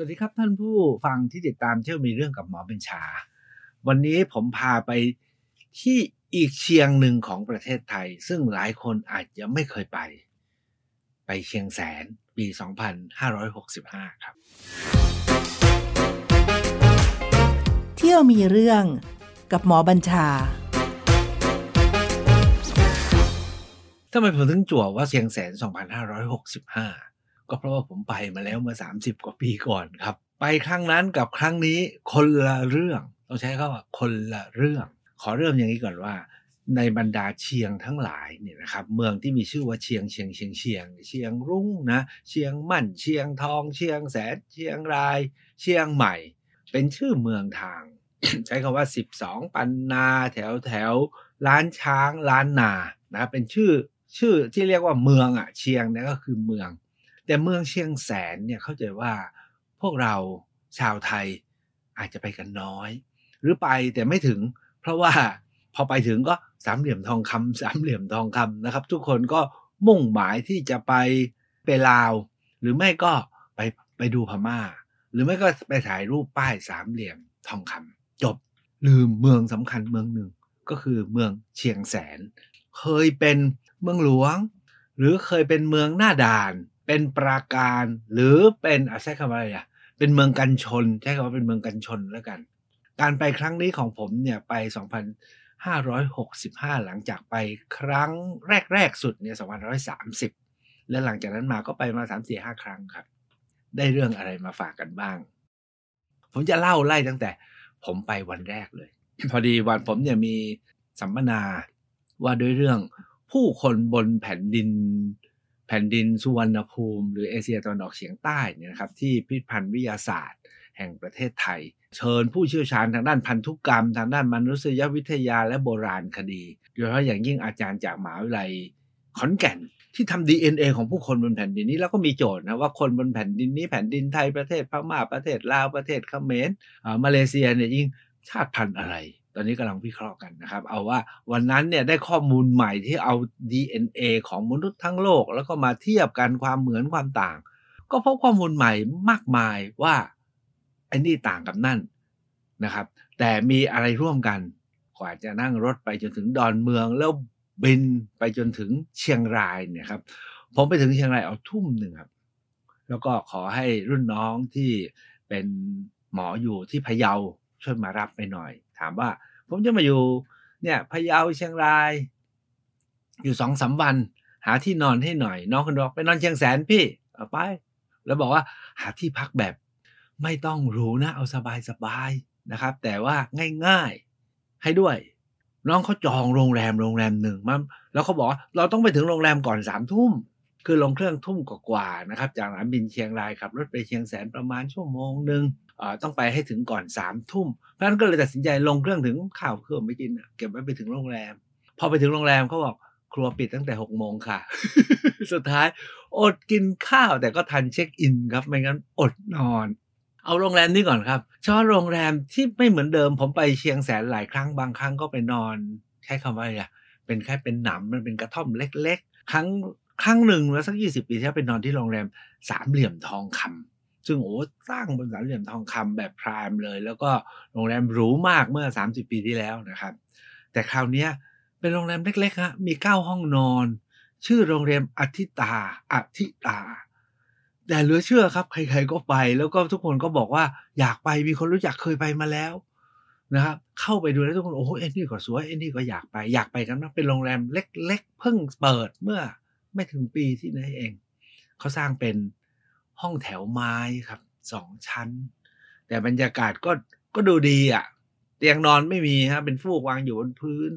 วัสดีครับท่านผู้ฟังที่ติดตามเที่ยวมีเรื่องกับหมอบัญชา วันนี้ผมพาไปที่อีกเชียงหนึ่งของประเทศไทย ซึ่งหลายคนอาจจะไม่เคยไป ไปเชียงแสนปี 2565 ครับ เที่ยวมีเรื่องกับหมอบัญชาทำไมผมถึงจั่วว่าเชียงแสน 2565 ก็เพราะว่าผมไปมาแล้วเมื่อ 30 กว่าปีก่อนครับ ไปครั้งนั้นกับครั้งนี้คนละเรื่องต้องใช้คำว่าคนละเรื่อง ขอเริ่มอย่างนี้ก่อนว่า ในบรรดาเชียงทั้งหลายเนี่ยนะครับ เมืองที่มีชื่อว่าเชียงเชียงเชียงเชียง เชียงรุ้งนะ เชียงมั่น เชียงทอง เชียงแสนเชียงราย เชียงใหม่ เป็นชื่อเมืองทาง ใช้คำว่า 12 ปันนาแถวแถวล้านช้างล้านนานะเป็นชื่อชื่อที่เรียกว่าเมืองอะเชียงเนี่ยก็คือเมือง แต่เมืองเชียงแสนเนี่ยเข้าใจว่าพวกเราชาวไทยอาจจะไปกันน้อย หรือไปแต่ไม่ถึง เพราะว่าพอไปถึงก็สามเหลี่ยมทองคำสามเหลี่ยมทองคำนะครับ ทุกคนก็มุ่งหมายที่จะไปไปลาว หรือไม่ก็ไปไปดูพม่า หรือไม่ก็ไปถ่ายรูปป้ายสามเหลี่ยมทองคำจบลืมเมืองสำคัญเมืองหนึ่งก็คือเมืองเชียงแสน เคยเป็นเมืองหลวง หรือเคยเป็นเมืองหน้าด่าน เป็นปราการหรือเป็นใช้คำว่าอะไรอะเป็นเมืองกันชนใช้คำว่าเป็นเมืองกันชนแล้วกัน การไปครั้งนี้ของผมเนี่ยไป 2,565 หลังจากไปครั้งแรก ๆ สุดเนี่ย2,130 และหลังจากนั้นมาก็ไปมา 3 4 5 ครั้งครับ ได้เรื่องอะไรมาฝากกันบ้าง ผมจะเล่าไล่ตั้งแต่ผมไปวันแรกเลย พอดีวันผมเนี่ยมีสัมมนาว่าด้วยเรื่องผู้คนบนแผ่นดิน แผ่นดินสุวรรณภูมิ หรือเอเชียตะวันออกเฉียงใต้เนี่ยนะครับที่พิพิธภัณฑ์วิทยาศาสตร์ แห่งประเทศไทย เชิญผู้เชี่ยวชาญทางด้านพันธุกรรม ทางด้านมนุษยวิทยาและโบราณคดีโดยเฉพาะอย่างยิ่งอาจารย์จากมหาวิทยาลัยขอนแก่นที่ทำ DNA ของผู้คนบนแผ่นดินนี้แล้วก็มีโจทย์นะว่าคนบนแผ่นดินนี้แผ่นดินไทยประเทศพม่าประเทศลาวประเทศเขมรมาเลเซียเนี่ยยิ่งชาติพันธุ์อะไร ตอนนี้กำลังวิเคราะห์กันนะครับ เอาว่าวันนั้นเนี่ยได้ข้อมูลใหม่ที่เอา DNA ของมนุษย์ทั้งโลก แล้วก็มาเทียบกันความเหมือนความต่าง ก็พบข้อมูลใหม่มากมายว่าไอ้นี่ต่างกับนั่นนะครับ แต่มีอะไรร่วมกันกว่าจะนั่งรถไปจนถึงดอนเมือง แล้วบินไปจนถึงเชียงรายเนี่ยครับ ผมไปถึงเชียงรายเอาทุ่มหนึ่งครับ แล้วก็ขอให้รุ่นน้องที่เป็นหมออยู่ที่พะเยา ช่วยมารับไปหน่อย ถามว่า ผมจะมาอยู่ เนี่ยพะเยาเชียงราย อยู่สองสาวัน หาที่นอนให้หน่อย น้องคนบอกไปนอนเชียงแสนพี่เอาไป แล้วบอกว่าหาที่พักแบบ ไม่ต้องหรูนะเอาสบายสบายนะครับ แต่ว่าง่ายๆให้ด้วย น้องเขาจองโรงแรมโรงแรมหนึ่งมาแล้วเขาบอกว่าเราต้องไปถึงโรงแรมก่อนสามทุ่มคือลงเครื่องทุ่มกว่าๆนะครับ จากสนามบินเชียงรายขับรถไปเชียงแสนประมาณชั่วโมงหนึ่ง ต้องไปให้ถึงก่อนสามทุ่มเพราะฉะนั้นก็เลยตัดสินใจลงเครื่องถึงข้าวเครื่องไม่กินเก็บไว้ไปถึงโรงแรม พอไปถึงโรงแรมเขาบอกครัวปิดตั้งแต่หกโมงค่ะ สุดท้ายอดกินข้าวแต่ก็ทันเช็คอินครับ ไม่งั้นอดนอน เอาโรงแรมนี้ก่อนครับเฉพาะโรงแรมที่ไม่เหมือนเดิม ผมไปเชียงแสนหลายครั้งบางครั้งก็ไปนอน ใช้คำว่าอะไรเป็นแค่เป็นหนำมันเป็นกระท่อมเล็ก ๆ ครั้งครั้งหนึ่งแล้วสักยี่สิบปีที่ไปนอนที่โรงแรมสามเหลี่ยมทองคำ ซึ่งโอ้สร้างบนสามเหลี่ยมทองคำแบบพรามเลย แล้วก็โรงแรมหรูมากเมื่อ 30 ปีที่แล้วนะครับ แต่คราวนี้เป็นโรงแรมเล็กๆฮะมีเก้าห้องนอน ชื่อโรงแรมอธิตาอธิตา แต่เหลือเชื่อครับ ใครๆก็ไป แล้วก็ทุกคนก็บอกว่าอยากไปมีคนรู้จักเคยไปมาแล้วนะครับเข้าไปดูแล้วทุกคนโอ้โหเอ็นนี่ก็สวยเอ็นนี่ก็อยากไปอยากไปกันมากเป็นโรงแรมเล็ก ๆ เพิ่งเปิดเมื่อไม่ถึงปีที่นั่นเอง เขาสร้างเป็น ห้องแถวไม้ครับสองชั้น แต่บรรยากาศก็ก็ดูดีอะ่ะ เตียงนอนไม่มีฮะเป็นฟูกวางอยู่บนพื้น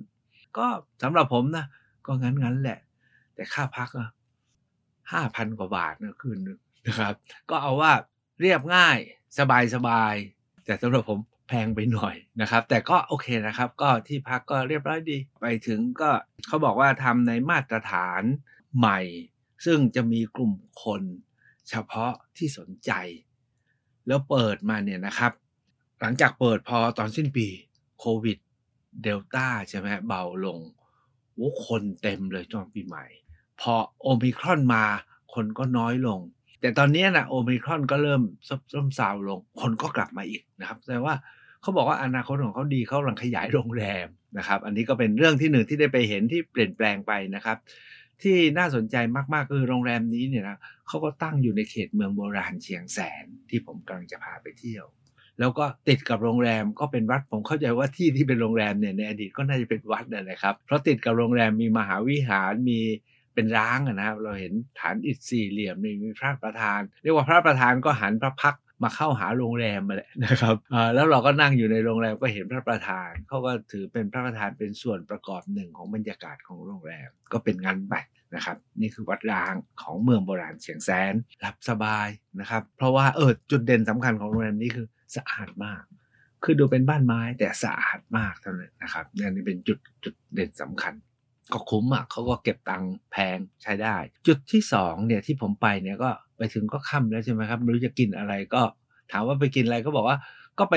ก็สำหรับผมนะ ก็งั้นงั้นแหละ แต่ค่าพักอะห้าพันกว่าบาทนะคืนนึงนะครับ ก็เอาว่าเรียบง่ายสบายสบายแต่สำหรับผมแพงไปหน่อยนะครับ แต่ก็โอเคนะครับ ก็ที่พักก็เรียบร้อยดี ไปถึงก็เขาบอกว่าทำในมาตรฐานใหม่ ซึ่งจะมีกลุ่มคน เฉพาะที่สนใจ แล้วเปิดมาเนี่ยนะครับ หลังจากเปิดพอตอนสิ้นปีโควิดเดลต้าใช่ไหมเบาลงโอ้คนเต็มเลยตอนปีใหม่ พอโอมิครอนมาคนก็น้อยลง แต่ตอนนี้นะโอมิครอนก็เริ่มส้มซาวลง คนก็กลับมาอีกนะครับแสดงว่าเขาบอกว่าอนาคตของเขาดีเขากำลังขยายโรงแรมนะครับ อันนี้ก็เป็นเรื่องที่หนึ่งที่ได้ไปเห็นที่เปลี่ยนแปลงไปนะครับ ที่น่าสนใจมากๆคือโรงแรมนี้เนี่ยนะเขาก็ตั้งอยู่ในเขตเมืองโบราณเชียงแสนที่ผมกำลังจะพาไปเที่ยว แล้วก็ติดกับโรงแรมก็เป็นวัดผมเข้าใจว่าที่ที่เป็นโรงแรมเนี่ยในอดีตก็น่าจะเป็นวัดนั่นแหละครับเพราะติดกับโรงแรมมีมหาวิหารมีเป็นร้างนะครับเราเห็นฐานอิฐสี่เหลี่ยมมีพระประธาน เรียกว่าพระประธานก็หันพระพัก มาเข้าหาโรงแรมมาแหละนะครับแล้วเราก็นั่งอยู่ในโรงแรมก็เห็นพระประธานเขาก็ถือเป็นพระประธานเป็นส่วนประกอบหนึ่งของบรรยากาศของโรงแรมก็เป็นงานไปนะครับนี่คือวัดร้างของเมืองโบราณเชียงแสนหลับสบายนะครับ เพราะว่าเออจุดเด่นสำคัญของโรงแรมนี้คือสะอาดมาก คือดูเป็นบ้านไม้แต่สะอาดมากเท่านั้นนะครับนี่เป็นจุดจุดเด่นสำคัญก็คุ้มอะเขาก็เก็บตังค์แพงใช้ได้ จุดที่สองเนี่ยที่ผมไปเนี่ยก็ ไปถึงก็ค่ำแล้วใช่ไหมครับไม่รู้จะกินอะไรก็ถามว่าไปกินอะไรก็บอกว่า ก็ไป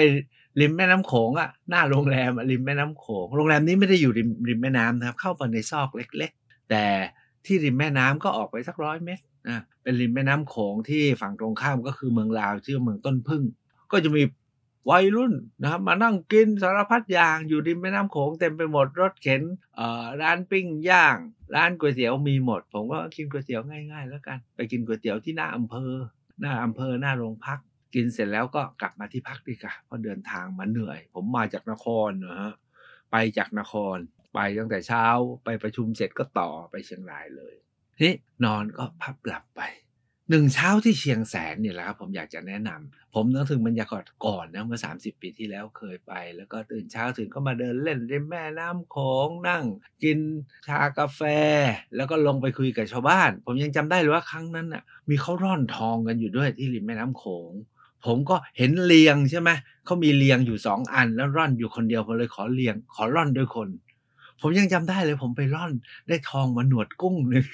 ริมแม่น้ำโขงอะหน้าโรงแรมริมแม่น้ำโขงโรงแรมนี้ไม่ได้อยู่ริมริมแม่น้ำนะครับ เข้าไปในซอกเล็ก ๆ แต่ที่ริมแม่น้ำก็ออกไปสักร้อยเมตรนะเป็นริมแม่น้ำโขงที่ฝั่งตรงข้ามก็คือเมืองลาวชื่อเมืองต้นพึ่ง ก็จะมี วัยรุ่นนะครับมานั่งกินสารพัดอย่างอยู่ริมแม่น้ำโขงเต็มไปหมดรถเข็นร้านปิ้งย่าง ร้านก๋วยเตี๋ยวมีหมด ผมก็กินก๋วยเตี๋ยวง่ายๆ แล้วกัน ไปกินก๋วยเตี๋ยวที่หน้าอำเภอ หน้าอำเภอหน้าโรงพัก กินเสร็จแล้วก็กลับมาที่พักดีกว่าเพราะเดินทางมาเหนื่อย ผมมาจากนครนะฮะไปจากนคร ไปตั้งแต่เช้าไปประชุมเสร็จก็ต่อไปเชียงรายเลยนี่นอนก็พับหลับไป หนึ่งเช้าที่เชียงแสนเนี่ยแหละครับผมอยากจะแนะนำผมนึกถึงบรรยากาศก่อนนะเมื่อ 30 ปีที่แล้วเคยไป แล้วก็ตื่นเช้าถึงก็มาเดินเล่นริมแม่น้ำโขงนั่ง กินชากาแฟ แล้วก็ลงไปคุยกับชาวบ้าน ผมยังจำได้เลยว่าครั้งนั้นน่ะมีเขาร่อนทองกันอยู่ด้วยที่ริมแม่น้ำโขงผมก็เห็นเลียงใช่ไหมเขามีเลียงอยู่สองอันแล้วร่อนอยู่คนเดียวผมเลยขอเลียง ขอร่อนด้วยคน ผมยังจำได้เลยผมไปร่อนได้ทองมาหนวดกุ้งหนึ่ง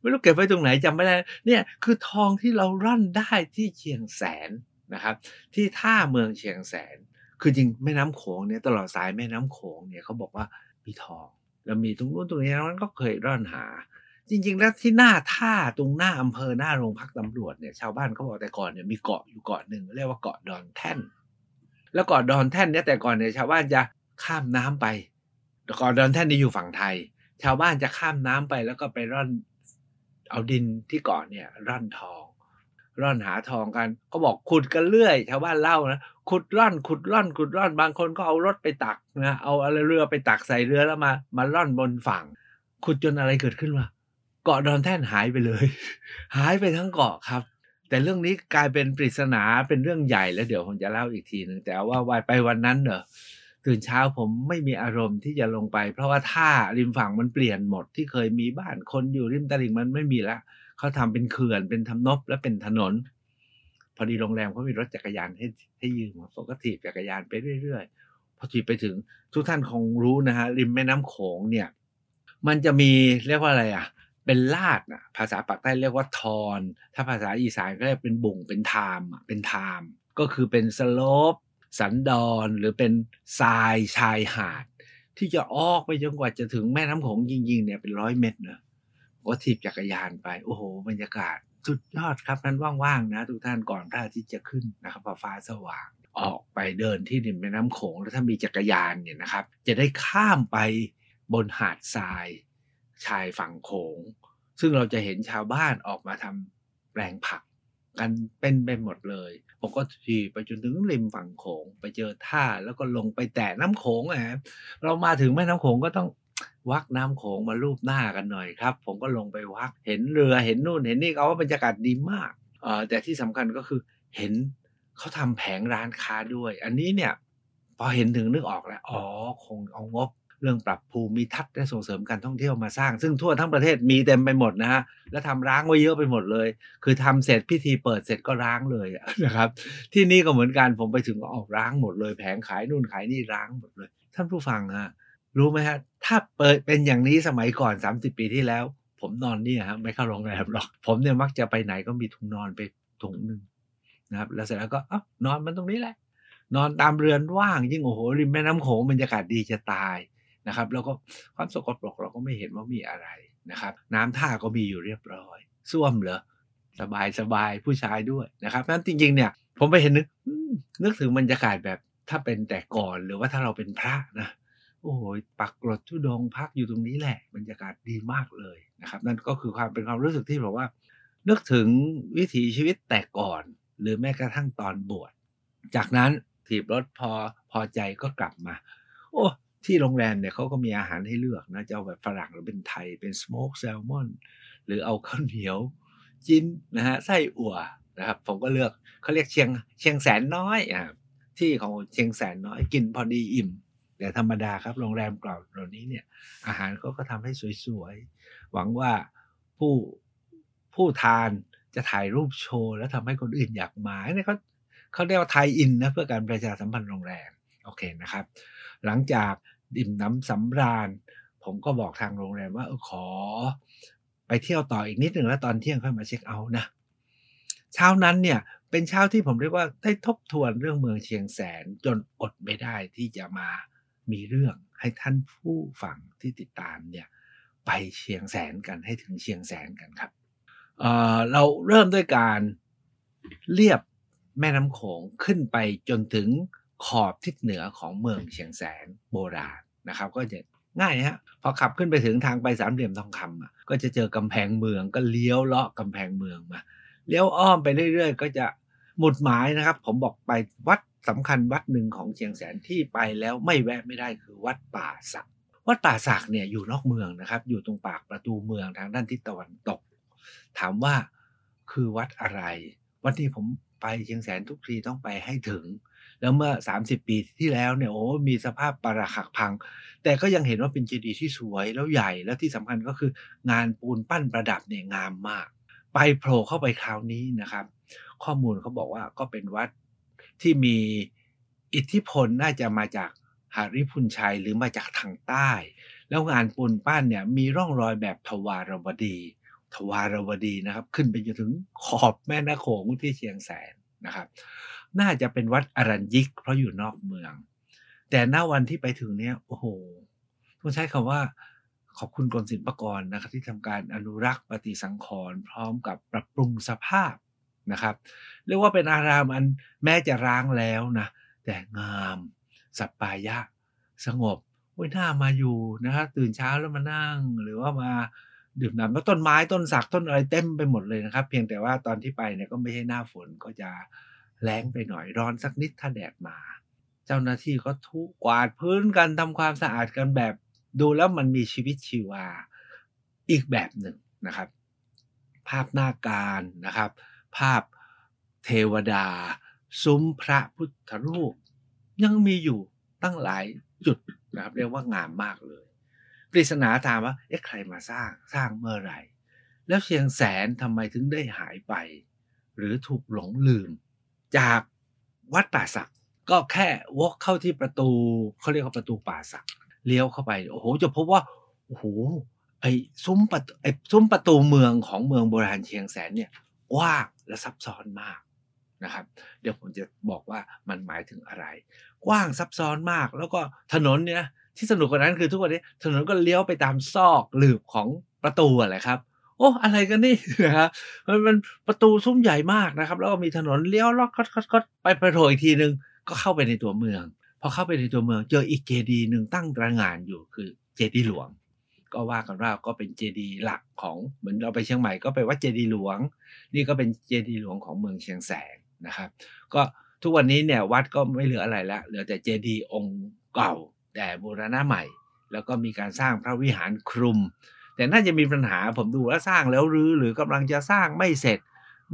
ไม่รู้เก็บไว้ตรงไหนจำไม่ได้ เนี่ยคือทองที่เราร่อนได้ที่เชียงแสนนะครับ ที่ท่าเมืองเชียงแสน คือจริงแม่น้ำโขงเนี่ยตลอดสายแม่น้ำโขงเนี่ยเขาบอกว่ามีทอง แล้วมีตรงนู้นตรงนี้นั้นก็เคยร่อนหา จริง ๆ แล้วที่หน้าท่าตรงหน้าอำเภอหน้าโรงพักตำรวจเนี่ยชาวบ้านเขาบอกแต่ก่อนเนี่ยมีเกาะอยู่เกาะหนึ่งเรียกว่าเกาะดอนแท่น แล้วเกาะดอนแท่นเนี่ยแต่ก่อนเนี่ยชาวบ้านจะข้ามน้ำไป กาะดอนแท่นนี่อยู่ฝั่งไทย ชาวบ้านจะข้ามน้ำไปแล้วก็ไปร่อนเอาดินที่เกาะเนี่ย ร่อนทอง ร่อนหาทองกันก็บอกขุดกันเรื่อย ชาวบ้านเล่านะขุดร่อนขุดร่อนขุดร่อนบางคนก็เอารถไปตักนะเอาอะไรเรือไปตักใส่เรือแล้วมา มาร่อนบนฝั่ง ขุดจนอะไรเกิดขึ้นวะเกาะดอนแท่นหายไปเลย หายไปทั้งเกาะครับ แต่เรื่องนี้กลายเป็นปริศนาเป็นเรื่องใหญ่แล้วเดี๋ยวผมจะเล่าอีกทีหนึ่งแต่ว่าวันไปวันนั้นเนอะ ตื่นเช้าผมไม่มีอารมณ์ที่จะลงไป เพราะว่าท่าริมฝั่งมันเปลี่ยนหมดที่เคยมีบ้านคนอยู่ริมตลิ่งมันไม่มีละเขาทำเป็นเขื่อนเป็นทำนบและเป็นถนน พอดีโรงแรมเขามีรถจักรยานให้ให้ยืมผมก็ถีบจักรยานไปเรื่อยๆพอถีบไปถึงทุกท่านคงรู้นะฮะริมแม่น้ำโขงเนี่ย มันจะมีเรียกว่าอะไรอะเป็นลาดนะภาษาปากใต้เรียกว่าทอน ถ้าภาษาอีสานก็เรียกเป็นบุ่งเป็นทามเป็นทาม ก็คือเป็นสโลป สันดอนหรือเป็นทรายชายหาด ที่จะออกไปจนกว่าจะถึงแม่น้ำโขงจริงๆเนี่ยเป็นร้อยเมตรเนะก็ถีบจักรยานไป โอ้โห บรรยากาศสุดยอดครับนั้นว่างๆนะทุกท่านก่อนพระอาทิตย์จะขึ้นนะครับพอฟ้าสว่าง ออกไปเดินที่ริมแม่น้ำโขงแล้วถ้ามีจักรยานเนี่ยนะครับ จะได้ข้ามไปบนหาดทราย ชายฝั่งโขง ซึ่งเราจะเห็นชาวบ้านออกมาทำแปลงผัก กันเป็นไปหมดเลย ผมก็ขี่ไปจนถึงริมฝั่งโขงไปเจอท่าแล้วก็ลงไปแตะน้ำโขงอะเรามาถึงแม่น้ำโขงก็ต้องวักน้ำโขงมาลูบหน้ากันหน่อยครับ ผมก็ลงไปวักเห็นเรือเห็นนู่นเห็นนี่เขาว่าบรรยากาศดีมากเออแต่ที่สำคัญก็คือเห็นเขาทำแผงร้านค้าด้วย อันนี้เนี่ย พอเห็นถึงนึกออกแล้ว อ๋อ คงเอางบ เรื่องปรับภูมิทัศน์และส่งเสริมการท่องเที่ยวมาสร้าง ซึ่งทั่วทั้งประเทศมีเต็มไปหมดนะฮะแล้วทำร้างไว้เยอะไปหมดเลย คือทำเสร็จพิธีเปิดเสร็จก็ร้างเลยนะครับ ที่นี่ก็เหมือนกันผมไปถึงก็ออกร้างหมดเลย แผงขายนู่นขายนี่ร้างหมดเลย ท่านผู้ฟังฮะรู้ไหมฮะถ้าเปิดเป็นอย่างนี้สมัยก่อน 30 ปีที่แล้ว ผมนอนเนี่ยฮะไม่เข้าโรงแรมหรอก ผมเนี่ยมักจะไปไหนก็มีถุงนอนไปถุงหนึ่งนะครับแล้วเสร็จแล้วก็อะนอนมันตรงนี้แหละ นอนตามเรือนว่างยิ่งโอ้โหริมแม่น้ำโขงบรรยากาศดีจะตาย นะครับ แล้วก็ความสกปรกเราก็ไม่เห็นว่ามีอะไรนะครับ น้ำท่าก็มีอยู่เรียบร้อยส้วมเหรอสบายสบายผู้ชายด้วยนะครับนั้นจริง ๆ เนี่ยผมไปเห็นนึกนึกถึงบรรยากาศแบบถ้าเป็นแต่ก่อนหรือว่าถ้าเราเป็นพระนะโอ้ยปักกรดทุดงพักอยู่ตรงนี้แหละบรรยากาศดีมากเลยนะครับ นั่นก็คือความเป็นความรู้สึกที่แบบว่า นึกถึงวิถีชีวิตแต่ก่อน หรือแม้กระทั่งตอนบวชจากนั้นถีบรถพอพอใจก็กลับมา โอ้ ที่โรงแรมเนี่ยเขาก็มีอาหารให้เลือกนะจะเอาแบบฝรั่งหรือเป็นไทยเป็นสโมกแซลมอนหรือเอาข้าวเหนียวจิ้นนะฮะไส้อั่วนะครับผมก็เลือกเขาเรียกเชียงเชียงแสนน้อยอ่าที่ของเชียงแสนน้อยกินพอดีอิ่มแต่ธรรมดาครับโรงแรมเก่าเหล่านี้เนี่ย อาหารเขาก็ทำให้สวยๆ หวังว่าผู้ผู้ทานจะถ่ายรูปโชว์แล้วทำให้คนอื่นอยากมาเนี่ยเขาเขาเรียกว่าไทยอินนะเพื่อการประชาสัมพันธ์โรงแรม โอเคนะครับ หลังจากดิ่มน้ำสำราญ ผมก็บอกทางโรงแรมว่าอขอ ไปเที่ยวต่ออีกนิดหนึ่งแล้วตอนเที่ยงค่อยมาเช็คเอาท์นะเช้านั้นเนี่ยเป็นเช้าที่ผมเรียกว่าได้ทบทวนเรื่องเมืองเชียงแสนจนอดไม่ได้ที่จะมามีเรื่องให้ท่านผู้ฟังที่ติดตามเนี่ยไปเชียงแสนกันให้ถึงเชียงแสนกันครับเเราเริ่มด้วยการเรียบแม่น้ำโขงขึ้นไปจนถึง ขอบทิศเหนือของเมืองเชียงแสนโบราณนะครับ ก็จะง่ายฮะพอขับขึ้นไปถึงทางไปสามเหลี่ยมทองคำอะก็จะเจอกำแพงเมืองก็เลี้ยวเลาะกำแพงเมืองมาเลี้ยวอ้อมไปเรื่อยๆ ก็จะหมุดหมายนะครับ ผมบอกไปวัดสำคัญวัดหนึ่งของเชียงแสนที่ไปแล้วไม่แวะไม่ได้คือวัดป่าสัก วัดป่าสักเนี่ยอยู่นอกเมืองนะครับ อยู่ตรงปากประตูเมืองทางด้านทิศตะวันตก ถามว่าคือวัดอะไร วันที่ผมไปเชียงแสนทุกทีต้องไปให้ถึง แล้วเมื่อ 30 ปีที่แล้วเนี่ยโอ้มีสภาพปราขักพัง แต่ก็ยังเห็นว่าเป็นเจดีย์ที่สวยแล้วใหญ่แล้วที่สำคัญก็คืองานปูนปั้นประดับเนี่ยงามมาก ไปโผล่เข้าไปคราวนี้นะครับ ข้อมูลเขาบอกว่าก็เป็นวัดที่มีอิทธิพลน่าจะมาจากหาริพุนชัยหรือมาจากทางใต้ แล้วงานปูนปั้นเนี่ยมีร่องรอยแบบทวารวดี ทวารวดีนะครับ ขึ้นไปจนถึงขอบแม่น้ำโขงที่เชียงแสนนะครับ น่าจะเป็นวัดอรัญยิก เพราะอยู่นอกเมือง แต่หน้าวันที่ไปถึงเนี่ยโอ้โหต้องใช้คำว่าขอบคุณกรมศิลปากรนะครับที่ทำการอนุรักษ์ปฏิสังขรณ์พร้อมกับปรับปรุงสภาพนะครับ เรียกว่าเป็นอารามอันแม้จะร้างแล้วนะแต่งามสัปปายะ สงบโอ้ยน่ามาอยู่นะครับตื่นเช้าแล้วมานั่ง หรือว่ามาดื่มน้ำแล้วต้นไม้ต้นสักต้นอะไรเต็มไปหมดเลยนะครับ เพียงแต่ว่าตอนที่ไปเนี่ยก็ไม่ใช่หน้าฝนก็จะ แรงไปหน่อยร้อนสักนิดถ้าแดดมา เจ้าหน้าที่ก็ทุกวาดพื้นกันทำความสะอาดกันแบบ ดูแล้วมันมีชีวิตชีวาอีกแบบหนึ่งนะครับ ภาพหน้าการนะครับ ภาพเทวดา ซุ้มพระพุทธรูป ยังมีอยู่ตั้งหลายจุดนะครับ เรียกว่างามมากเลยปริศนาถามว่าเอ๊ะใครมาสร้างสร้างเมื่อไหร่ แล้วเชียงแสนทำไมถึงได้หายไป หรือถูกหลงลืม จากวัดป่าสักก็แค่วกเข้าที่ประตูเขาเรียกว่าประตูป่าสักเลี้ยวเข้าไปโอ้โหจะพบว่าโอ้โหไอ้ซุ้มประตูไอ้ซุ้มประตูเมืองของเมืองโบราณเชียงแสนเนี่ยกว้างและซับซ้อนมากนะครับ เดี๋ยวผมจะบอกว่ามันหมายถึงอะไร กว้างซับซ้อนมาก แล้วก็ถนนเนี่ยที่สนุกกว่านั้นคือทุกวันนี้ถนนก็เลี้ยวไปตามซอกหลืบของประตูอะไรครับ โอ้อะไรกันนี่นะครับมันเป็นประตูซุ้มใหญ่มากนะครับ แล้วก็มีถนนเลี้ยวล็อกก็ไปไปโผล่อีกทีนึง ก็เข้าไปในตัวเมือง พอเข้าไปในตัวเมือง เจออีกเจดีหนึ่งตั้งตระหง่านอยู่คือเจดีหลวง ก็ว่ากันว่าก็เป็นเจดีหลักของเหมือนเราไปเชียงใหม่ก็ไปวัดเจดีหลวง นี่ก็เป็นเจดีหลวงของเมืองเชียงแสนนะครับ ก็ทุกวันนี้เนี่ยวัดก็ไม่เหลืออะไรแล้วเหลือแต่เจดีองค์เก่าแต่บูรณะใหม่ แล้วก็มีการสร้างพระวิหารคลุม แต่น่าจะมีปัญหาผมดูแล้วสร้างแล้วรื้อหรือกำลังจะสร้างไม่เสร็จ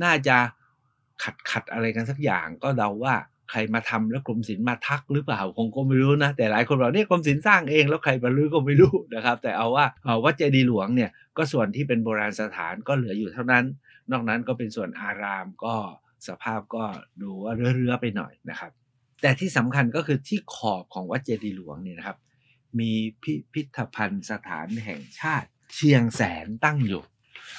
น่าจะขัดขัดอะไรกันสักอย่าง ก็เดาว่าใครมาทำแล้วกรมศิลป์มาทักหรือเปล่าคงก็ไม่รู้นะ แต่หลายคนบอกเนี่ยกรมศิลป์สร้างเองแล้วใครมารื้อก็ไม่รู้นะครับ แต่เอาว่าวัดเจดีย์หลวงเนี่ยก็ส่วนที่เป็นโบราณสถานก็เหลืออยู่เท่านั้น นอกนั้นก็เป็นส่วนอารามก็สภาพก็ดูว่าเรื่อๆไปหน่อยนะครับ แต่ที่สำคัญก็คือที่ขอบของวัดเจดีย์หลวงเนี่ยนะครับ มีพิพิธภัณฑ์สถานแห่งชาติ เชียงแสนตั้งอยู่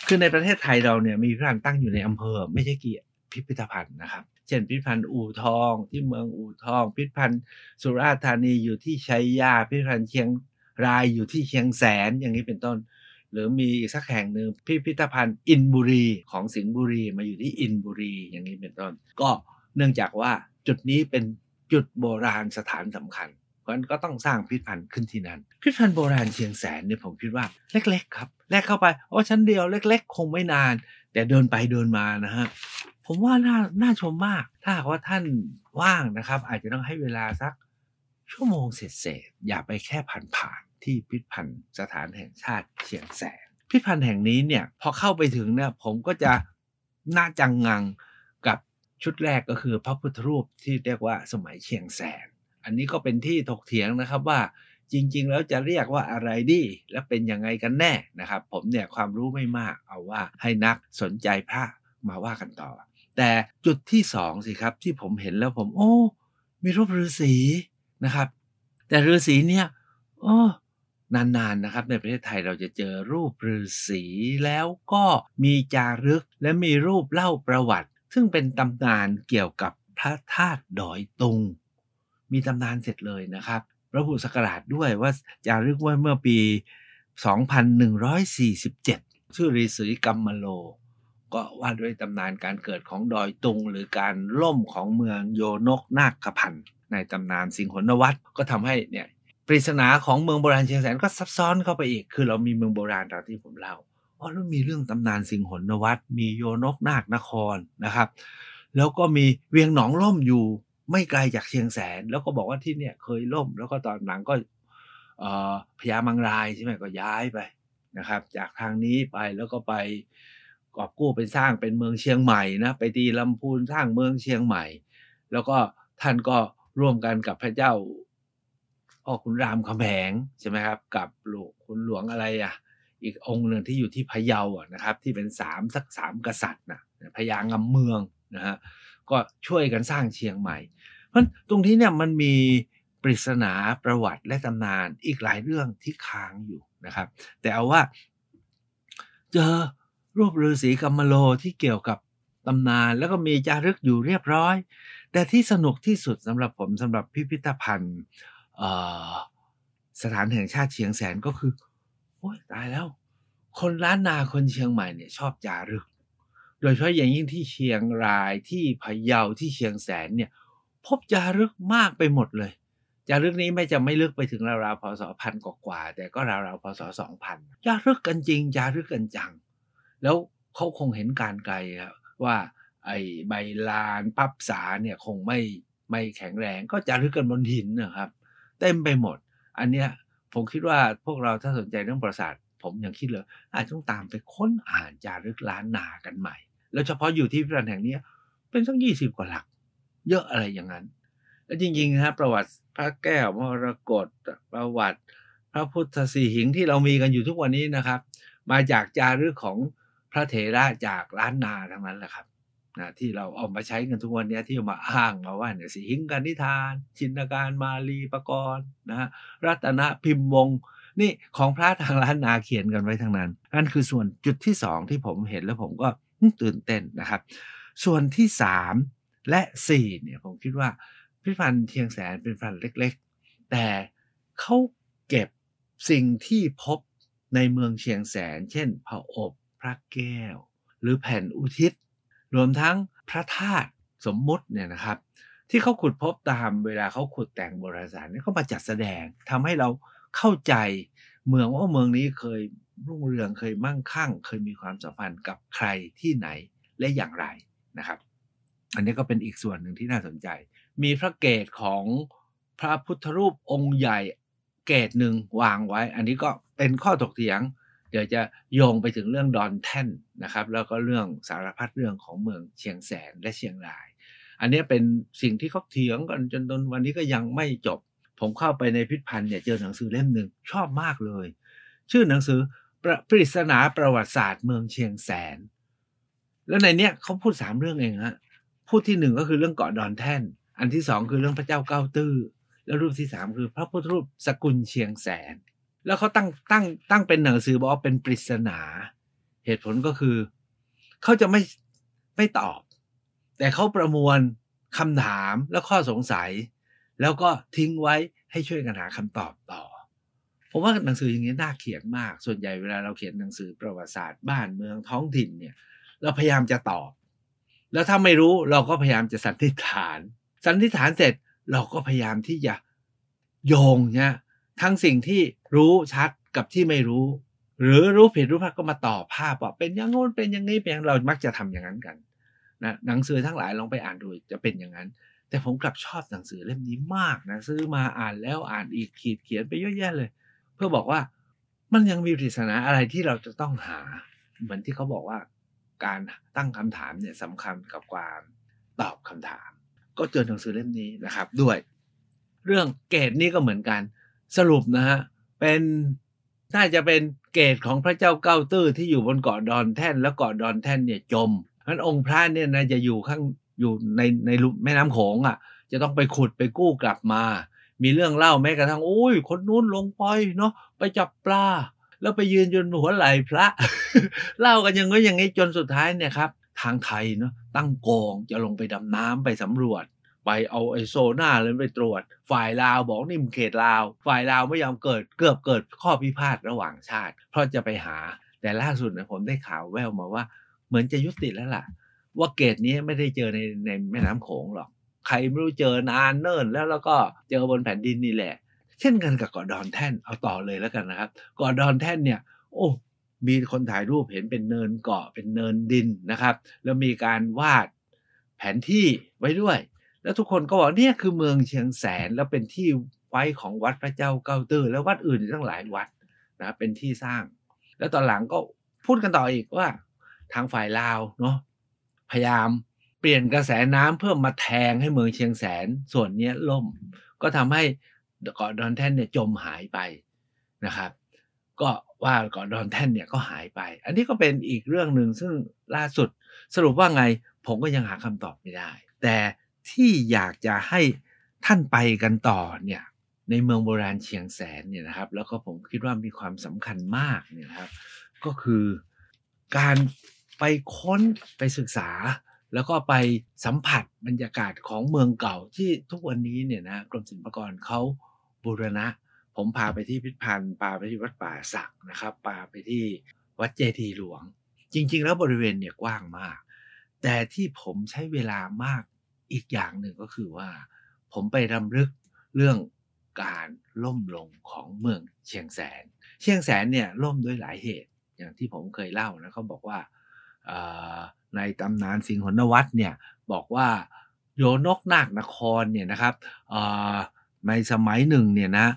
คือในประเทศไทยเราเนี่ยมีพิพิธภัณฑ์ตั้งอยู่ในอำเภอ ไม่ใช่กี่พิพิธภัณฑ์นะครับ เช่นพิพิธภัณฑ์อู่ทองที่เมืองอู่ทอง พิพิธภัณฑ์สุราษฎร์ธานีอยู่ที่ชัยยา พิพิธภัณฑ์เชียงรายอยู่ที่เชียงแสนอย่างนี้เป็นต้น หรือมีอีกสักแห่งหนึ่งพิพิธภัณฑ์อินบุรีของสิงห์บุรีมาอยู่ที่อินบุรีอย่างนี้เป็นต้น ก็เนื่องจากว่าจุดนี้เป็นจุดโบราณสถานสำคัญ เพราะฉะนั้นก็ต้องสร้างพิพิธภัณฑ์ขึ้นที่นั่นพิพิธภัณฑ์โบราณเชียงแสนเนี่ยผมคิดว่าเล็ก ๆ ครับแรกเข้าไปโอ้ชั้นเดียวเล็ก ๆ คงไม่นาน แต่เดินไปเดินมานะฮะผมว่าน่าน่าชมมาก ถ้าหากว่าท่านว่างนะครับ อาจจะต้องให้เวลาสักชั่วโมงเศษๆอย่าไปแค่ผ่านๆที่พิพิธภัณฑ์สถานแห่งชาติเชียงแสนพิพิธภัณฑ์แห่งนี้เนี่ยพอเข้าไปถึงเนี่ยผมก็จะน่าจังงังกับชุดแรกก็คือพระพุทธรูปที่เรียกว่าสมัยเชียงแสน อันนี้ก็เป็นที่ถกเถียงนะครับว่าจริง ๆ แล้วจะเรียกว่าอะไรดี และเป็นยังไงกันแน่นะครับ ผมเนี่ยความรู้ไม่มากเอาว่าให้นักสนใจพระมาว่ากันต่อ แต่จุดที่สองสิครับที่ผมเห็นแล้วผม โอ้ มีรูปฤาษีนะครับ แต่ฤาษีเนี่ยโอ้นานๆนะครับ ในประเทศไทยเราจะเจอรูปฤาษีแล้วก็มีจารึกและมีรูปเล่าประวัติ ซึ่งเป็นตำนานเกี่ยวกับพระธาตุดอยตุง มีตำนานเสร็จเลยนะครับ ระบุสกราชด้วยว่าจารึกไว้เมื่อปี 2147 ชื่อฤาษีกัมมโล ก็ว่าด้วยตำนานการเกิดของดอยตุง หรือการล่มของเมืองโยนกนาคพันธ์ในตำนานสิงหนวัตก็ทำให้เนี่ยปริศนาของเมืองโบราณเชียงแสนก็ซับซ้อนเข้าไปอีก คือเรามีเมืองโบราณตามที่ผมเล่าอ๋อแล้วมีเรื่องตำนานสิงหนวัตมีโยนกนาคนครนะครับ แล้วก็มีเวียงหนองล่มอยู่ ไม่ไกลจากเชียงแสน แล้วก็บอกว่าที่เนี่ยเคยล่ม แล้วก็ตอนหลังก็พญามังรายใช่ไหมก็ย้ายไปนะครับ จากทางนี้ไปแล้วก็ไปกอบกู้เป็นสร้างเป็นเมืองเชียงใหม่นะไปตีลำพูนสร้างเมืองเชียงใหม่ แล้วก็ท่านก็ร่วมกันกับพระเจ้าพ่อขุนรามคำแหงใช่ไหมครับ กับหลวงคุณหลวงอะไรอะ อีกองค์หนึ่งที่อยู่ที่พะเยาอะนะครับ ที่เป็นสามสักสามกษัตริย์นะพญางำเมืองนะฮะ ก็ช่วยกันสร้างเชียงใหม่ เพราะตรงนี้เนี่ยมันมีปริศนาประวัติและตำนานอีกหลายเรื่องที่ค้างอยู่นะครับ แต่เอาว่า เจอรูปฤาษีกัมมโลที่เกี่ยวกับตำนานแล้วก็มีจารึกอยู่เรียบร้อย แต่ที่สนุกที่สุดสำหรับผมสำหรับพิพิธภัณฑ์สถานแห่งชาติเชียงแสนก็คือ โอ้ยตายแล้ว คนล้านนาคนเชียงใหม่เนี่ยชอบจารึก โดยเฉพาะอย่างยิ่งที่เชียงรายที่พะเยาที่เชียงแสนเนี่ย พบจารึกมากไปหมดเลยจารึกนี้ไม่จะไม่ลึกไปถึงราวๆพศพันกว่าแต่ก็ราวๆพศสองพันจารึกกันจริงจารึกกันจัง แล้วเขาคงเห็นการไกลครับว่าไอ้ใบลานปับสาเนี่ยคงไม่ไม่แข็งแรง ก็จารึกกันบนหินนะครับ เต็มไปหมด อันเนี้ยผมคิดว่าพวกเราถ้าสนใจเรื่องประสาท ผมยังคิดเลย อาจต้องตามไปค้นอ่านจารึกล้านนากันใหม่ แล้วเฉพาะอยู่ที่พิพิธภัณฑ์แห่งนี้เป็นสักยี่สิบกว่าหลัก เยอะอะไรอย่างนั้น แล้วจริงๆนะประวัติพระแก้วมรกตประวัติ พระพุทธสีหิงที่เรามีกันอยู่ทุกวันนี้นะครับ มาจากจารึกของพระเถระจากล้านนาทั้งนั้นแหละครับนะที่เราเอามาใช้กันทุกวันนี้ที่มาอ้างมาว่าเนี่ยสีหิงกันนิทาน ชินการมาลีปกรณ์นะฮะรัตนพิมพ์วง นี่ของพระทางล้านนาเขียนกันไว้ทั้งนั้น นั่นคือส่วนจุดที่สองที่ผมเห็นแล้วผมก็ตื่นเต้นนะครับ ส่วนที่สามและสี่เนี่ยผมคิดว่าพิพิธภัณฑ์เทียงแสนเป็นพิพิธภัณฑ์เล็ก ๆ แต่เขาเก็บสิ่งที่พบในเมืองเชียงแสน เช่นพระอบพระแก้ว หรือแผ่นอุทิศ รวมทั้งพระธาตุสมมุติเนี่ยนะครับ ที่เขาขุดพบตามเวลาเขาขุดแต่งโบราณสถานนี่เขามาจัดแสดงทำให้เรา เข้าใจเมืองว่าเมืองนี้เคยรุ่งเรืองเคยมั่งคั่ง เคยมีความสัมพันธ์กับใครที่ไหนและอย่างไรนะครับ อันนี้ก็เป็นอีกส่วนหนึ่งที่น่าสนใจ มีพระเกศของพระพุทธรูปองค์ใหญ่เกศหนึ่งวางไว้ อันนี้ก็เป็นข้อถกเถียง เดี๋ยวจะโยงไปถึงเรื่องดอนแท่นนะครับ แล้วก็เรื่องสารพัดเรื่องของเมืองเชียงแสนและเชียงราย อันนี้เป็นสิ่งที่เขาเถียงกันจนตนวันนี้ก็ยังไม่จบ ผมเข้าไปในพิพิธภัณฑ์เนี่ยเจอหนังสือเล่มหนึ่งชอบมากเลย ชื่อหนังสือปริศนาประวัติศาสตร์เมืองเชียงแสน แล้วในเนี้ยเขาพูดสามเรื่องเองฮะพูดที่หนึ่งก็คือเรื่องเกาะดอนแท่น อันที่สองคือเรื่องพระเจ้าเก้าตื้อแล้วรูปที่สามคือพระพุทธรูปสกุลเชียงแสน แล้วเขาตั้งตั้งตั้งเป็นหนังสือบอกว่าเป็นปริศนา เหตุผลก็คือเขาจะไม่ไม่ตอบ แต่เขาประมวลคำถามและข้อสงสัย แล้วก็ทิ้งไว้ให้ช่วยกันหาคำตอบต่อ ผมว่าหนังสืออย่างนี้น่าเขียนมาก ส่วนใหญ่เวลาเราเขียนหนังสือประวัติศาสตร์บ้านเมืองท้องถิ่นเนี่ย เราพยายามจะตอบ แล้วถ้าไม่รู้เราก็พยายามจะสันนิษฐาน สันนิษฐานเสร็จเราก็พยายามที่จะโยงเนี่ยทั้งสิ่งที่รู้ชัดกับที่ไม่รู้ หรือรู้ผิดรู้พลาดก็มาต่อภาพว่าเป็นอย่างโน้นเป็นอย่างนี้เป็นอย่างเรามักจะทำอย่างนั้นกันนะหนังสือทั้งหลายลองไปอ่านดูจะเป็นอย่างนั้น แต่ผมกลับชอบหนังสือเล่มนี้มากนะซื้อมาอ่านแล้วอ่านอีกขีดเขียนไปเยอะแยะเลย เพื่อบอกว่ามันยังมีปริศนาอะไรที่เราจะต้องหา เหมือนที่เขาบอกว่า การตั้งคำถามเนี่ยสำคัญกับความตอบคำถาม ก็เจอหนังสือเล่มนี้นะครับ ด้วย เรื่องเกตนี่ก็เหมือนกัน สรุปนะฮะเป็นน่าจะเป็นเกตของพระเจ้าเก้าตื้อที่อยู่บนเกาะดอนแท่นแล้วเกาะดอนแท่นเนี่ยจมเพราะองค์พระเนี่ยนะจะอยู่ข้าง อยู่ในในแม่น้ำโขงอะ จะต้องไปขุดไปกู้กลับมา มีเรื่องเล่าแม้กระทั่งอุ้ยคนนู้นลงไปเนาะไปจับปลาแล้วไปยืนจนหัวไหลพระ เล่ากันอย่างงี้อย่างงี้จนสุดท้ายเนี่ยครับ ทางไทยเนาะตั้งกองจะลงไปดำน้ำไปสำรวจ ไปเอาไอโซน่าเลยไปตรวจ ฝ่ายลาวบอกนี่มเขตลาว ฝ่ายลาวไม่ยอมเกิดเกือบเกิดข้อพิพาทระหว่างชาติ เพราะจะไปหาแต่ล่าสุดนะผมได้ข่าวแววมาว่า เหมือนจะยุติแล้วล่ะ ว่าเกตนี้ไม่ได้เจอในในแม่น้ำโขงหรอก ใครไม่รู้เจอนานเนิ่นแล้วแล้วก็เจอบนแผ่นดินนี่แหละ เช่นกันกับเกาะดอนแท่นเอาต่อเลยแล้วกันนะครับเกาะดอนแท่นเนี่ย โอ้มีคนถ่ายรูปเห็นเป็นเนินเกาะเป็นเนินดินนะครับ แล้วมีการวาดแผนที่ไว้ด้วย แล้วทุกคนก็บอกเนี่ยคือเมืองเชียงแสนแล้วเป็นที่ไว้ของวัดพระเจ้าเก้าตื้อและวัดอื่นอีกตั้งหลายวัดนะเป็นที่สร้าง แล้วตอนหลังก็พูดกันต่ออีกว่า ทางฝ่ายลาวเนาะ พยายามเปลี่ยนกระแสน้ำเพื่อมาแทงให้เมืองเชียงแสนส่วนนี้ล่ม ก็ทำให้เกาะดอนแท่นเนี่ยจมหายไปนะครับ ก็ว่าเกาะดอนแท่นเนี่ยก็หายไป อันนี้ก็เป็นอีกเรื่องหนึ่งซึ่งล่าสุดสรุปว่าไงผมก็ยังหาคำตอบไม่ได้ แต่ที่อยากจะให้ท่านไปกันต่อเนี่ยในเมืองโบราณเชียงแสนเนี่ยนะครับ แล้วก็ผมคิดว่ามีความสำคัญมากเนี่ยครับ ก็คือการ ไปค้นไปศึกษา แล้วก็ไปสัมผัสบรรยากาศของเมืองเก่าที่ทุกวันนี้เนี่ยนะกรมศิลปากรเขาบูรณะ ผมพาไปที่พิพิธภัณฑ์พาไปที่วัดป่าสักนะครับพาไปที่วัดเจดีหลวง จริง ๆ แล้วบริเวณเนี่ยกว้างมาก แต่ที่ผมใช้เวลามากอีกอย่างหนึ่งก็คือว่า ผมไปรำลึกเรื่องการล่มลงของเมืองเชียงแสน เชียงแสนเนี่ยล่มด้วยหลายเหตุ อย่างที่ผมเคยเล่านะเขาบอกว่า ในตำนานสิงหนวัตเนี่ยบอกว่าโยนกนาคนครเนี่ยนะครับในสมัยหนึ่งเนี่ยนะ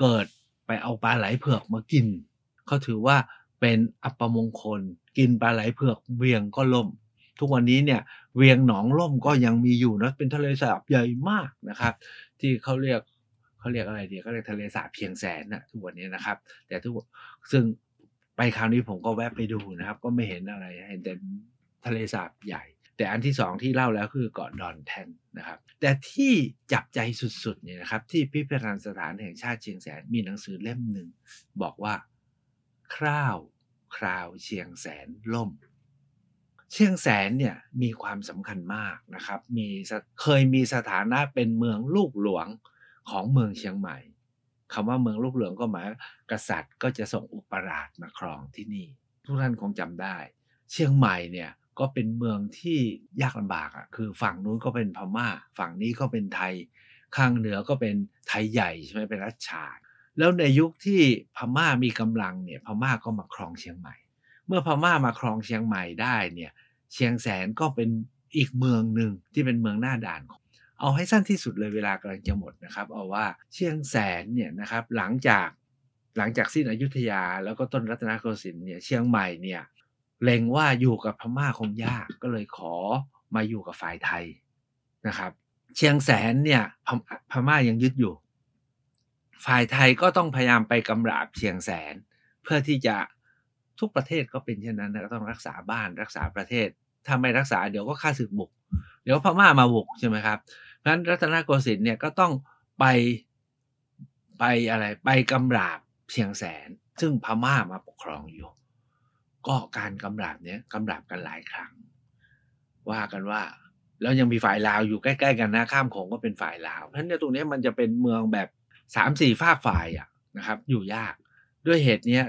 เกิดไปเอาปลาไหลเผือกมากินเขาถือว่าเป็นอัปมงคล กินปลาไหลเผือกเวียงก็ล่ม ทุกวันนี้เนี่ยเวียงหนองล่มก็ยังมีอยู่นะเป็นทะเลสาบใหญ่มากนะครับ ที่เขาเรียกเขาเรียกอะไรดีเขาเรียกทะเลสาบเพียงแสนนะทุกวันนี้นะครับ แต่ทุกซึ่ง ไปคราวนี้ผมก็แวะไปดูนะครับ ก็ไม่เห็นอะไรเห็นแต่ทะเลสาบใหญ่ แต่อันที่สองที่เล่าแล้วคือเกาะดอนแทนนะครับ แต่ที่จับใจสุดๆเนี่ยนะครับ ที่พิพิธภัณฑ์สถานแห่งชาติเชียงแสนมีหนังสือเล่มหนึ่งบอกว่าคร่าวคราวเชียงแสนล่ม เชียงแสนเนี่ยมีความสำคัญมากนะครับ มีเคยมีสถานะเป็นเมืองลูกหลวงของเมืองเชียงใหม่ คำว่าเมืองลูกหลวงก็หมายกษัตริย์ก็จะส่งอุปราชมาครองที่นี่ ทุกท่านคงจำได้ เชียงใหม่เนี่ยก็เป็นเมืองที่ยากลำบากอะคือฝั่งนู้นก็เป็นพม่า ฝั่งนี้ก็เป็นไทย ข้างเหนือก็เป็นไทยใหญ่ใช่ไหมเป็นรัชชาแล้วในยุคที่พม่ามีกำลังเนี่ยพม่าก็มาครองเชียงใหม่ เมื่อพม่ามาครองเชียงใหม่ได้เนี่ยเชียงแสนก็เป็นอีกเมืองหนึ่งที่เป็นเมืองหน้าด่านของ เอาให้สั้นที่สุดเลยเวลากำลังจะหมดนะครับ เอาว่าเชียงแสนเนี่ยนะครับหลังจากหลังจากสิ้นอยุธยา แล้วก็ต้นรัตนโกสินทร์เนี่ยเชียงใหม่เนี่ยเล็งว่าอยู่กับพม่าคงยากก็เลยขอมาอยู่กับฝ่ายไทยนะครับ เชียงแสนเนี่ยพพม่ายังยึดอยู่ ฝ่ายไทยก็ต้องพยายามไปกำราบเชียงแสน เพื่อที่จะทุกประเทศก็เป็นเช่นนั้นก็ต้องรักษาบ้านรักษาประเทศถ้าไม่รักษาเดี๋ยวก็ฆ่าศึกบุก เดี๋ยวพม่ามาบุกใช่ไหมครับ เพราะฉะนั้นรัตนโกสินทร์เนี่ยก็ต้องไปไปอะไรไปกำราบเชียงแสน ซึ่งพม่ามาปกครองอยู่ ก็การกำราบเนี้ยกำราบกันหลายครั้ง ว่ากันว่าแล้วยังมีฝ่ายลาวอยู่ใกล้ๆกันนะข้ามโขงก็เป็นฝ่ายลาวเพราะฉะนั้นตรงนี้มันจะเป็นเมืองแบบสามสี่ฝากฝ่ายอะนะครับ อยู่ยากด้วยเหตุเนี้ย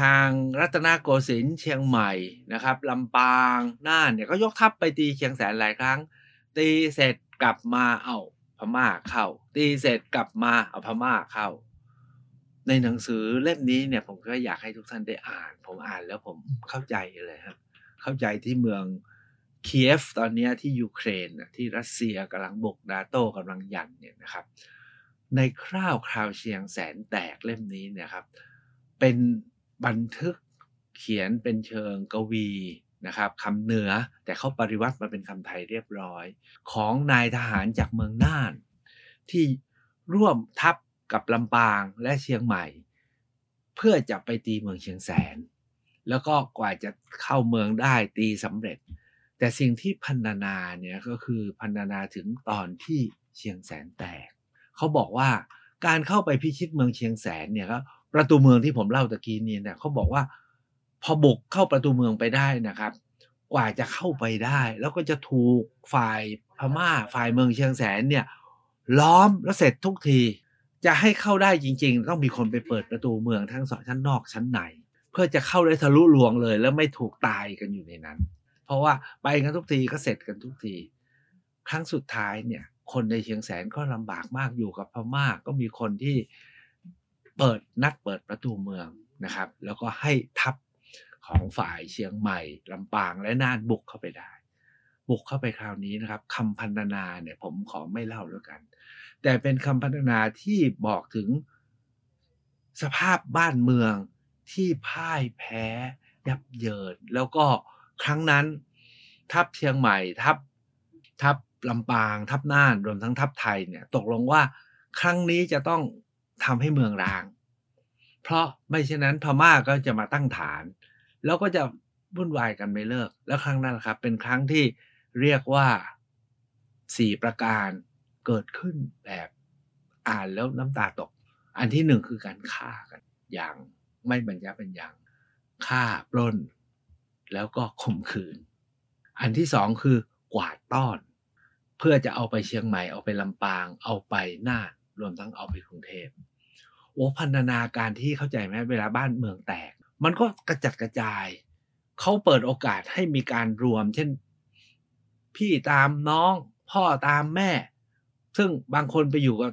ทางรัตนโกสินทร์เชียงใหม่นะครับลำปางน่านเนี่ยก็ยกทัพไปตีเชียงแสนหลายครั้ง ตีเสร็จ กลับมาเอาพม่าเข้า ตีเสร็จกลับมาเอาพม่าเข้า ในหนังสือเล่มนี้เนี่ย ผมก็อยากให้ทุกท่านได้อ่าน ผมอ่านแล้วผมเข้าใจเลยครับเข้าใจที่เมืองเคียฟตอนนี้ที่ยูเครนที่รัสเซียกำลังบุกนาโต้กำลังยันเนี่ยนะครับ ในคร่าวคราวเชียงแสนแตกเล่มนี้เนี่ยครับ เป็นบันทึกเขียนเป็นเชิงกวี นะครับคำเหนือแต่เขาปริวัติมาเป็นคำไทยเรียบร้อย ของนายทหารจากเมืองน่าน ที่ร่วมทัพกับลำปางและเชียงใหม่ เพื่อจะไปตีเมืองเชียงแสน แล้วก็กว่าจะเข้าเมืองได้ตีสำเร็จ แต่สิ่งที่พันนาเนี่ยก็คือพันนาถึงตอนที่เชียงแสนแตก เขาบอกว่าการเข้าไปพิชิตเมืองเชียงแสนเนี่ยครับประตูเมืองที่ผมเล่าตะกี้นี้เนี่ยเขาบอกว่า พอบุกเข้าประตูเมืองไปได้นะครับ กว่าจะเข้าไปได้ แล้วก็จะถูกฝ่ายพม่าฝ่ายเมืองเชียงแสนเนี่ยล้อมแล้วเสร็จทุกที จะให้เข้าได้จริง ๆ ต้องมีคนไปเปิดประตูเมืองทั้งสองชั้นนอกชั้นในเพื่อจะเข้าได้ทะลุลวงเลย แล้วไม่ถูกตายกันอยู่ในนั้น เพราะว่าไปกันทุกทีก็เสร็จกันทุกที ครั้งสุดท้ายเนี่ย คนในเชียงแสนก็ลำบากมากอยู่กับพม่าก็มีคนที่เปิดนัดเปิดประตูเมืองนะครับ แล้วก็ให้ทัพ ของฝ่ายเชียงใหม่ลำปางและน่านบุกเข้าไปได้ บุกเข้าไปคราวนี้นะครับคำพันธนาเนี่ยผมขอไม่เล่าแล้วกัน แต่เป็นคำพันธนาที่บอกถึงสภาพบ้านเมืองที่พ่ายแพ้ยับเยิน แล้วก็ครั้งนั้น ทัพเชียงใหม่ทัพทัพลำปางทัพน่านรวมทั้งทัพไทยเนี่ยตกลงว่าครั้งนี้จะต้องทำให้เมืองร้าง เพราะไม่เช่นนั้นพม่าก็จะมาตั้งฐาน แล้วก็จะวุ่นวายกันไม่เลิก แล้วครั้งนั้นครับ เป็นครั้งที่เรียกว่าสี่ประการเกิดขึ้นแบบอ่านแล้วน้ำตาตก อันที่หนึ่งคือการฆ่ากัน อย่างไม่บรรยะเป็นอย่างฆ่าปล้น แล้วก็ข่มขืน อันที่สองคือกวาดต้อน เพื่อจะเอาไปเชียงใหม่เอาไปลำปาง เอาไปน่านรวมทั้งเอาไปกรุงเทพโอ้พันธนาการที่เข้าใจไหมเวลาบ้านเมืองแตก มันก็กระจัดกระจาย เขาเปิดโอกาสให้มีการรวม เช่น พี่ตามน้อง พ่อตามแม่ ซึ่งบางคนไปอยู่กับ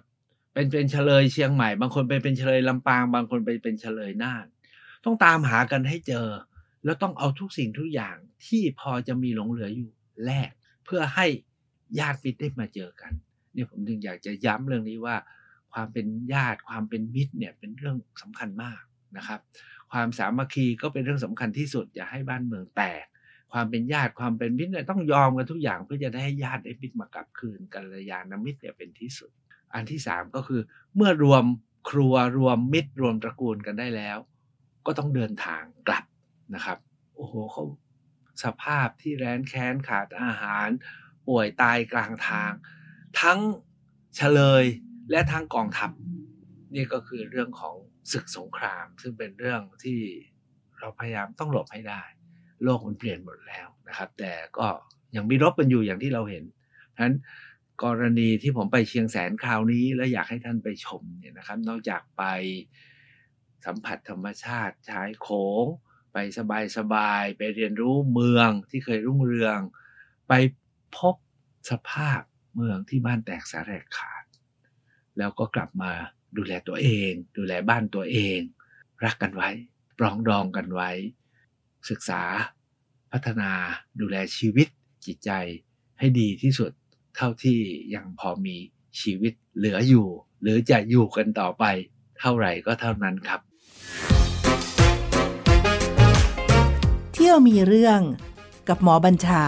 เป็นเป็นเฉลยเชียงใหม่ บางคนไปเป็นเฉลยลำปาง บางคนไปเป็นเฉลยน่าน ต้องตามหากันให้เจอ แล้วต้องเอาทุกสิ่งทุกอย่างที่พอจะมีหลงเหลืออยู่แลกเพื่อให้ญาติมิตรได้มาเจอกันเนี่ยผมถึงอยากจะย้ำเรื่องนี้ว่า ความเป็นญาติความเป็นมิตรเนี่ยเป็นเรื่องสำคัญมาก นะครับ ความสามัคคีก็เป็นเรื่องสำคัญที่สุด อย่าให้บ้านเมืองแตก ความเป็นญาติความเป็นมิตรเนี่ยต้องยอมกันทุกอย่างเพื่อจะได้ให้ญาติได้มิตรมากลับคืนกัลยาณมิตรเนี่ยเป็นที่สุด อันที่สามก็คือ เมื่อรวมครัวรวมมิตรรวมตระกูลกันได้แล้ว ก็ต้องเดินทางกลับนะครับ โอ้โหเขาสภาพที่แร้นแค้นขาดอาหาร ป่วยตายกลางทาง ทั้งเฉลยและทั้งกองทัพนี่ก็คือเรื่องของ ศึกสงคราม ซึ่งเป็นเรื่องที่เราพยายามต้องหลบให้ได้ โลกมันเปลี่ยนหมดแล้วนะครับ แต่ก็ยังมีรบกันอยู่อย่างที่เราเห็นเพราะฉะนั้นกรณีที่ผมไปเชียงแสนคราวนี้ และอยากให้ท่านไปชมเนี่ยนะครับ นอกจากไปสัมผัสธรรมชาติชายโขงไปสบายๆไปเรียนรู้เมืองที่เคยรุ่งเรือง ไปพบสภาพเมืองที่บ้านแตกสาแรกขาด แล้วก็กลับมา ดูแลตัวเอง ดูแลบ้านตัวเอง รักกันไว้ ปรองดองกันไว้ ศึกษา พัฒนาดูแลชีวิตจิตใจให้ดีที่สุดเท่าที่ยังพอมีชีวิตเหลืออยู่ หรือจะอยู่กันต่อไป เท่าไหร่ก็เท่านั้นครับ เที่ยวมีเรื่องกับหมอบัญชา